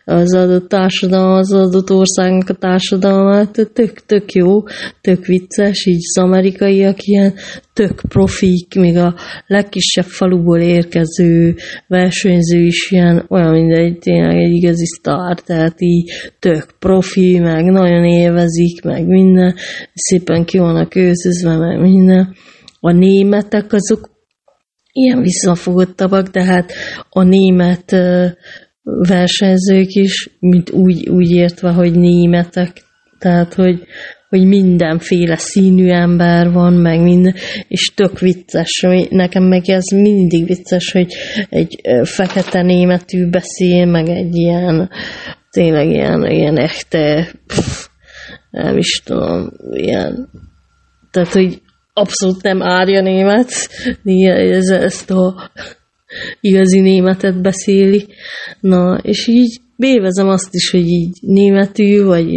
az adott társadalom, az adott országnak a társadalmát, tök, tök jó, tök vicces, így az amerikaiak ilyen tök profik, még a legkisebb faluból érkező versenyző is ilyen olyan, mint egy tényleg egy igazi sztár, tehát így tök profi, meg nagyon élvezik, meg minden, szépen ki vannak őszözve, meg minden. A németek azok ilyen visszafogottabbak, de hát a német versenyzők is, mint úgy, úgy értve, hogy németek, tehát, hogy, hogy mindenféle színű ember van, meg minden, és tök vicces. Nekem meg ez mindig vicces, hogy egy fekete németű beszél, meg egy ilyen, tényleg ilyen, ilyen echte, pff, nem is tudom, ilyen, tehát, hogy abszolút nem árja német, ez, ezt a igazi németet beszéli. Na, és így bévezem azt is, hogy így németül, vagy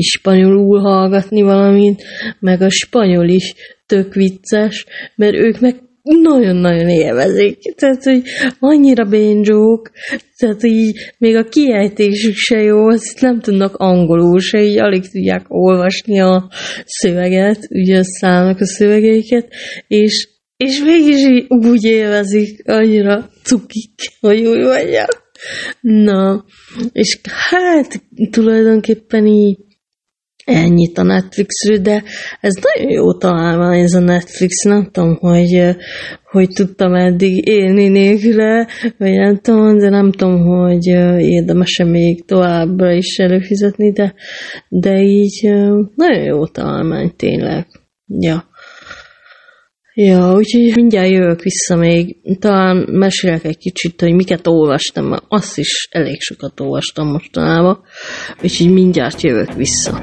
spanyolul hallgatni valamit, meg a spanyol is tök vicces, mert ők meg nagyon-nagyon élvezik. Tehát, hogy annyira bénzsók, tehát így még a kiejtésük se jó, azt nem tudnak angolul se, így alig tudják olvasni a szöveget, ugye a számok a szövegeiket, és, és mégis így úgy élvezik, annyira cukik, hogy úgy mondjam. Na, és hát tulajdonképpen így ennyit a Netflixről, de ez nagyon jó találmány ez a Netflix, nem tudom, hogy, hogy tudtam eddig élni nélküle, vagy nem tudom, de nem tudom, hogy érdemes-e még továbbra is előfizetni, de, de így nagyon jó találmány tényleg. Ja. Ja, úgyhogy mindjárt jövök vissza még. Talán mesélek egy kicsit, hogy miket olvastam, mert azt is elég sokat olvastam mostanában. Úgyhogy mindjárt jövök vissza.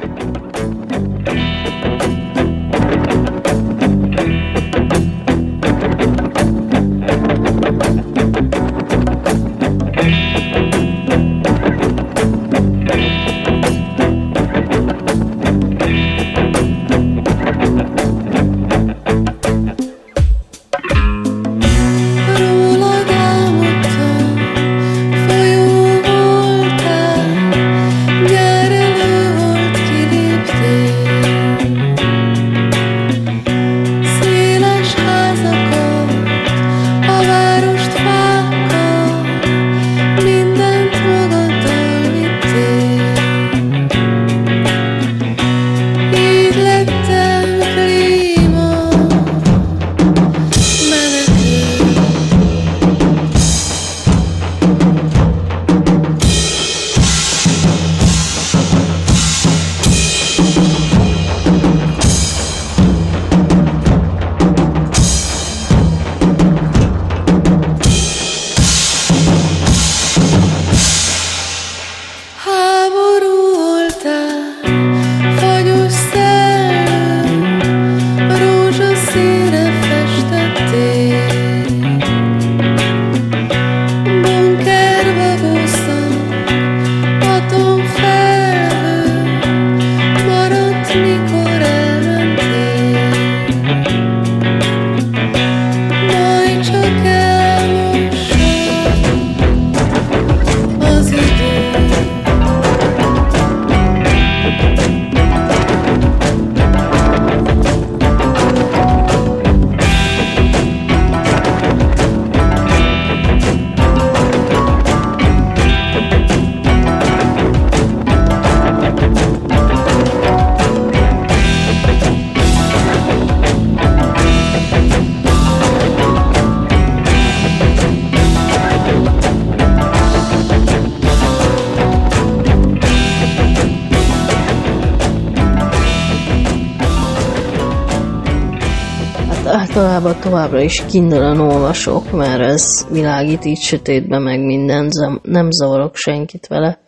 Általában továbbra is kindle olvasok, mert ez világít így sötétben, meg minden, nem zavarok senkit vele,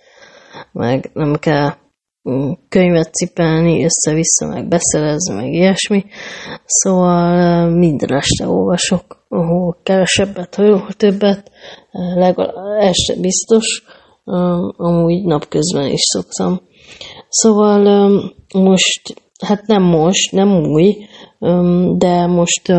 meg nem kell mm, könyvet cipelni, össze-vissza, meg beszerezni, meg ilyesmi. Szóval minden este olvasok, ahol kevesebbet, ahol többet, legalább este biztos, amúgy napközben is szoktam. Szóval most, hát nem most, nem új, de most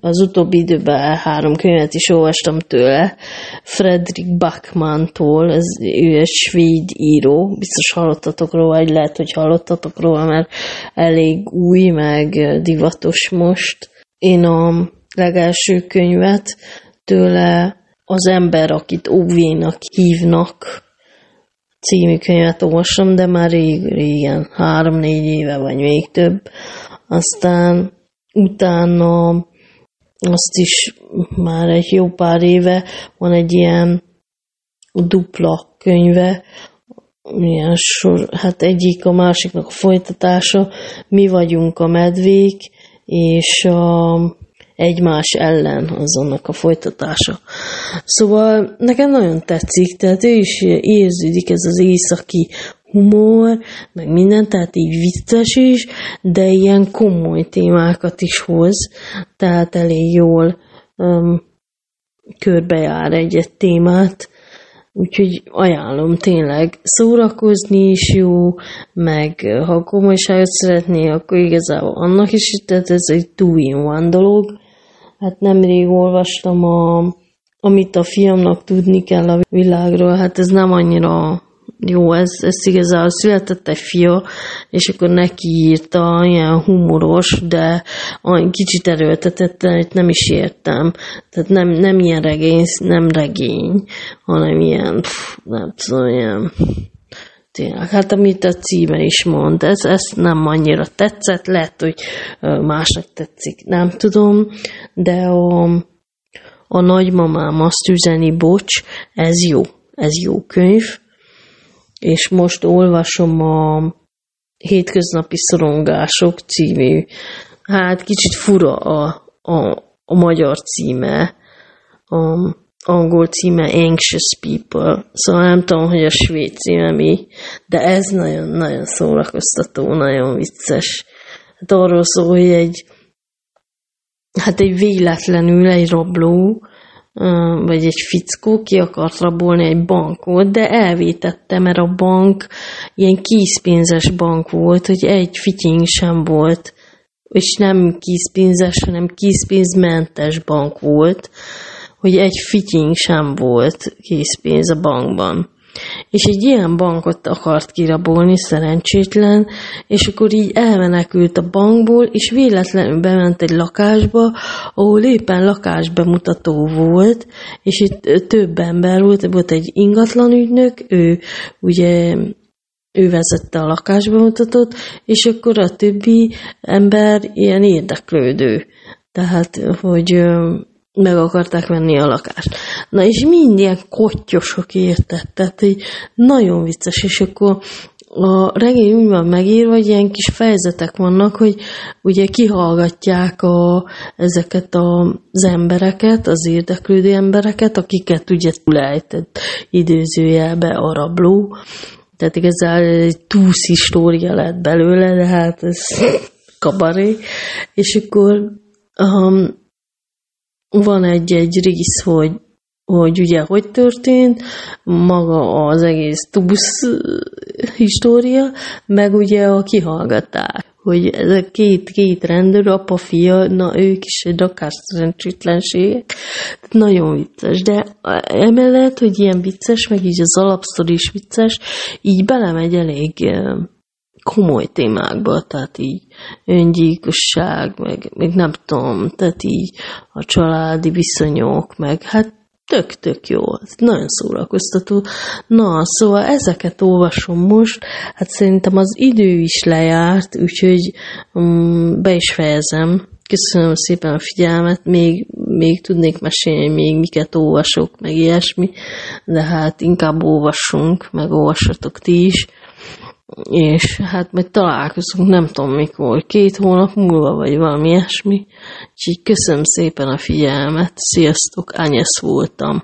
az utóbbi időben három könyvet is olvastam tőle, Fredrik Backmantól, ez ő egy svéd író, biztos hallottatok róla, vagy lehet, hogy hallottatok róla, mert elég új, meg divatos most. Én a legelső könyvet tőle az ember, akit Óvénak hívnak, című könyvet olvastam, de már rég, régen, három-négy éve, vagy még több. Aztán utána azt is már egy jó pár éve van egy ilyen dupla könyve, ilyen sor, hát egyik a másiknak a folytatása, mi vagyunk a medvék, és a egymás ellen az annak a folytatása. Szóval nekem nagyon tetszik, tehát ő is érződik ez az északi humor, meg minden, tehát így vicces is, de ilyen komoly témákat is hoz, tehát elég jól um, körbejár egy-egy témát, úgyhogy ajánlom tényleg szórakozni is jó, meg ha komolyságot szeretné, akkor igazából annak is, tehát ez egy two-in-one dolog. Hát nemrég olvastam a, amit a fiamnak tudni kell a világról, hát ez nem annyira jó, ez, ez igazából született egy fia, és akkor neki írta, ilyen humoros, de kicsit erőltetett, itt nem is értem. Tehát nem, nem ilyen regény, nem regény, hanem ilyen, pff, nem tudom, ilyen Tényleg, hát amit a címe is mond, ez, ez nem annyira tetszett, lehet, hogy másnak tetszik, nem tudom, de a, a nagymamám azt üzeni, bocs, ez jó, ez jó könyv, és most olvasom a Hétköznapi Szorongások című, hát kicsit fura a, a, a magyar címe, a angol címe Anxious People, szóval nem tudom, hogy a svéd címe mi, de ez nagyon-nagyon szórakoztató, nagyon vicces. Hát arról szól, hogy egy hát egy véletlenül egy rabló, vagy egy fickó ki akart rabolni egy bankot, de elvétette, mert a bank ilyen készpénzes bank volt, hogy egy fitying sem volt, és nem készpénzes, hanem készpénzmentes bank volt, hogy egy fitying sem volt készpénz a bankban. És egy ilyen bankot akart kirabolni, szerencsétlen, és akkor így elmenekült a bankból, és véletlenül bement egy lakásba, ahol éppen lakásbemutató volt, és itt több ember volt, volt egy ingatlanügynök, ő ugye ő vezette a lakásbemutatót, és akkor a többi ember ilyen érdeklődő. Tehát, hogy meg akarták venni a lakást. Na és mind ilyen kottyosok érted, tehát így nagyon vicces, és akkor a regény úgy van megírva, hogy ilyen kis fejezetek vannak, hogy ugye kihallgatják a, ezeket a, az embereket, az érdeklődő embereket, akiket ugye túlejtett időzőjelbe a rabló. Tehát igazából egy túsz história lett belőle, de hát ez kabaré. És akkor um, van egy-egy rész, hogy, hogy ugye hogy történt, maga az egész tubusz história, meg ugye a kihallgatás hogy ez a két, két rendőr, apa, fia, na ők is egy rakás szerencsétlenségek. Nagyon vicces, de emellett, hogy ilyen vicces, meg így az alapsztori is vicces, így belemegy elég komoly témákba, tehát így öngyilkosság, meg, meg nem tudom, tehát így a családi viszonyok, meg hát tök-tök jó, nagyon szórakoztató. Na, szóval ezeket olvasom most, hát szerintem az idő is lejárt, úgyhogy um, be is fejezem. Köszönöm szépen a figyelmet, még, még tudnék mesélni, még miket olvasok, meg ilyesmi, de hát inkább olvassunk, meg olvassatok ti is. És hát majd találkozunk, nem tudom mikor, két hónap múlva, vagy valami ilyesmi. Úgyhogy köszönöm szépen a figyelmet, sziasztok, Anyesz voltam.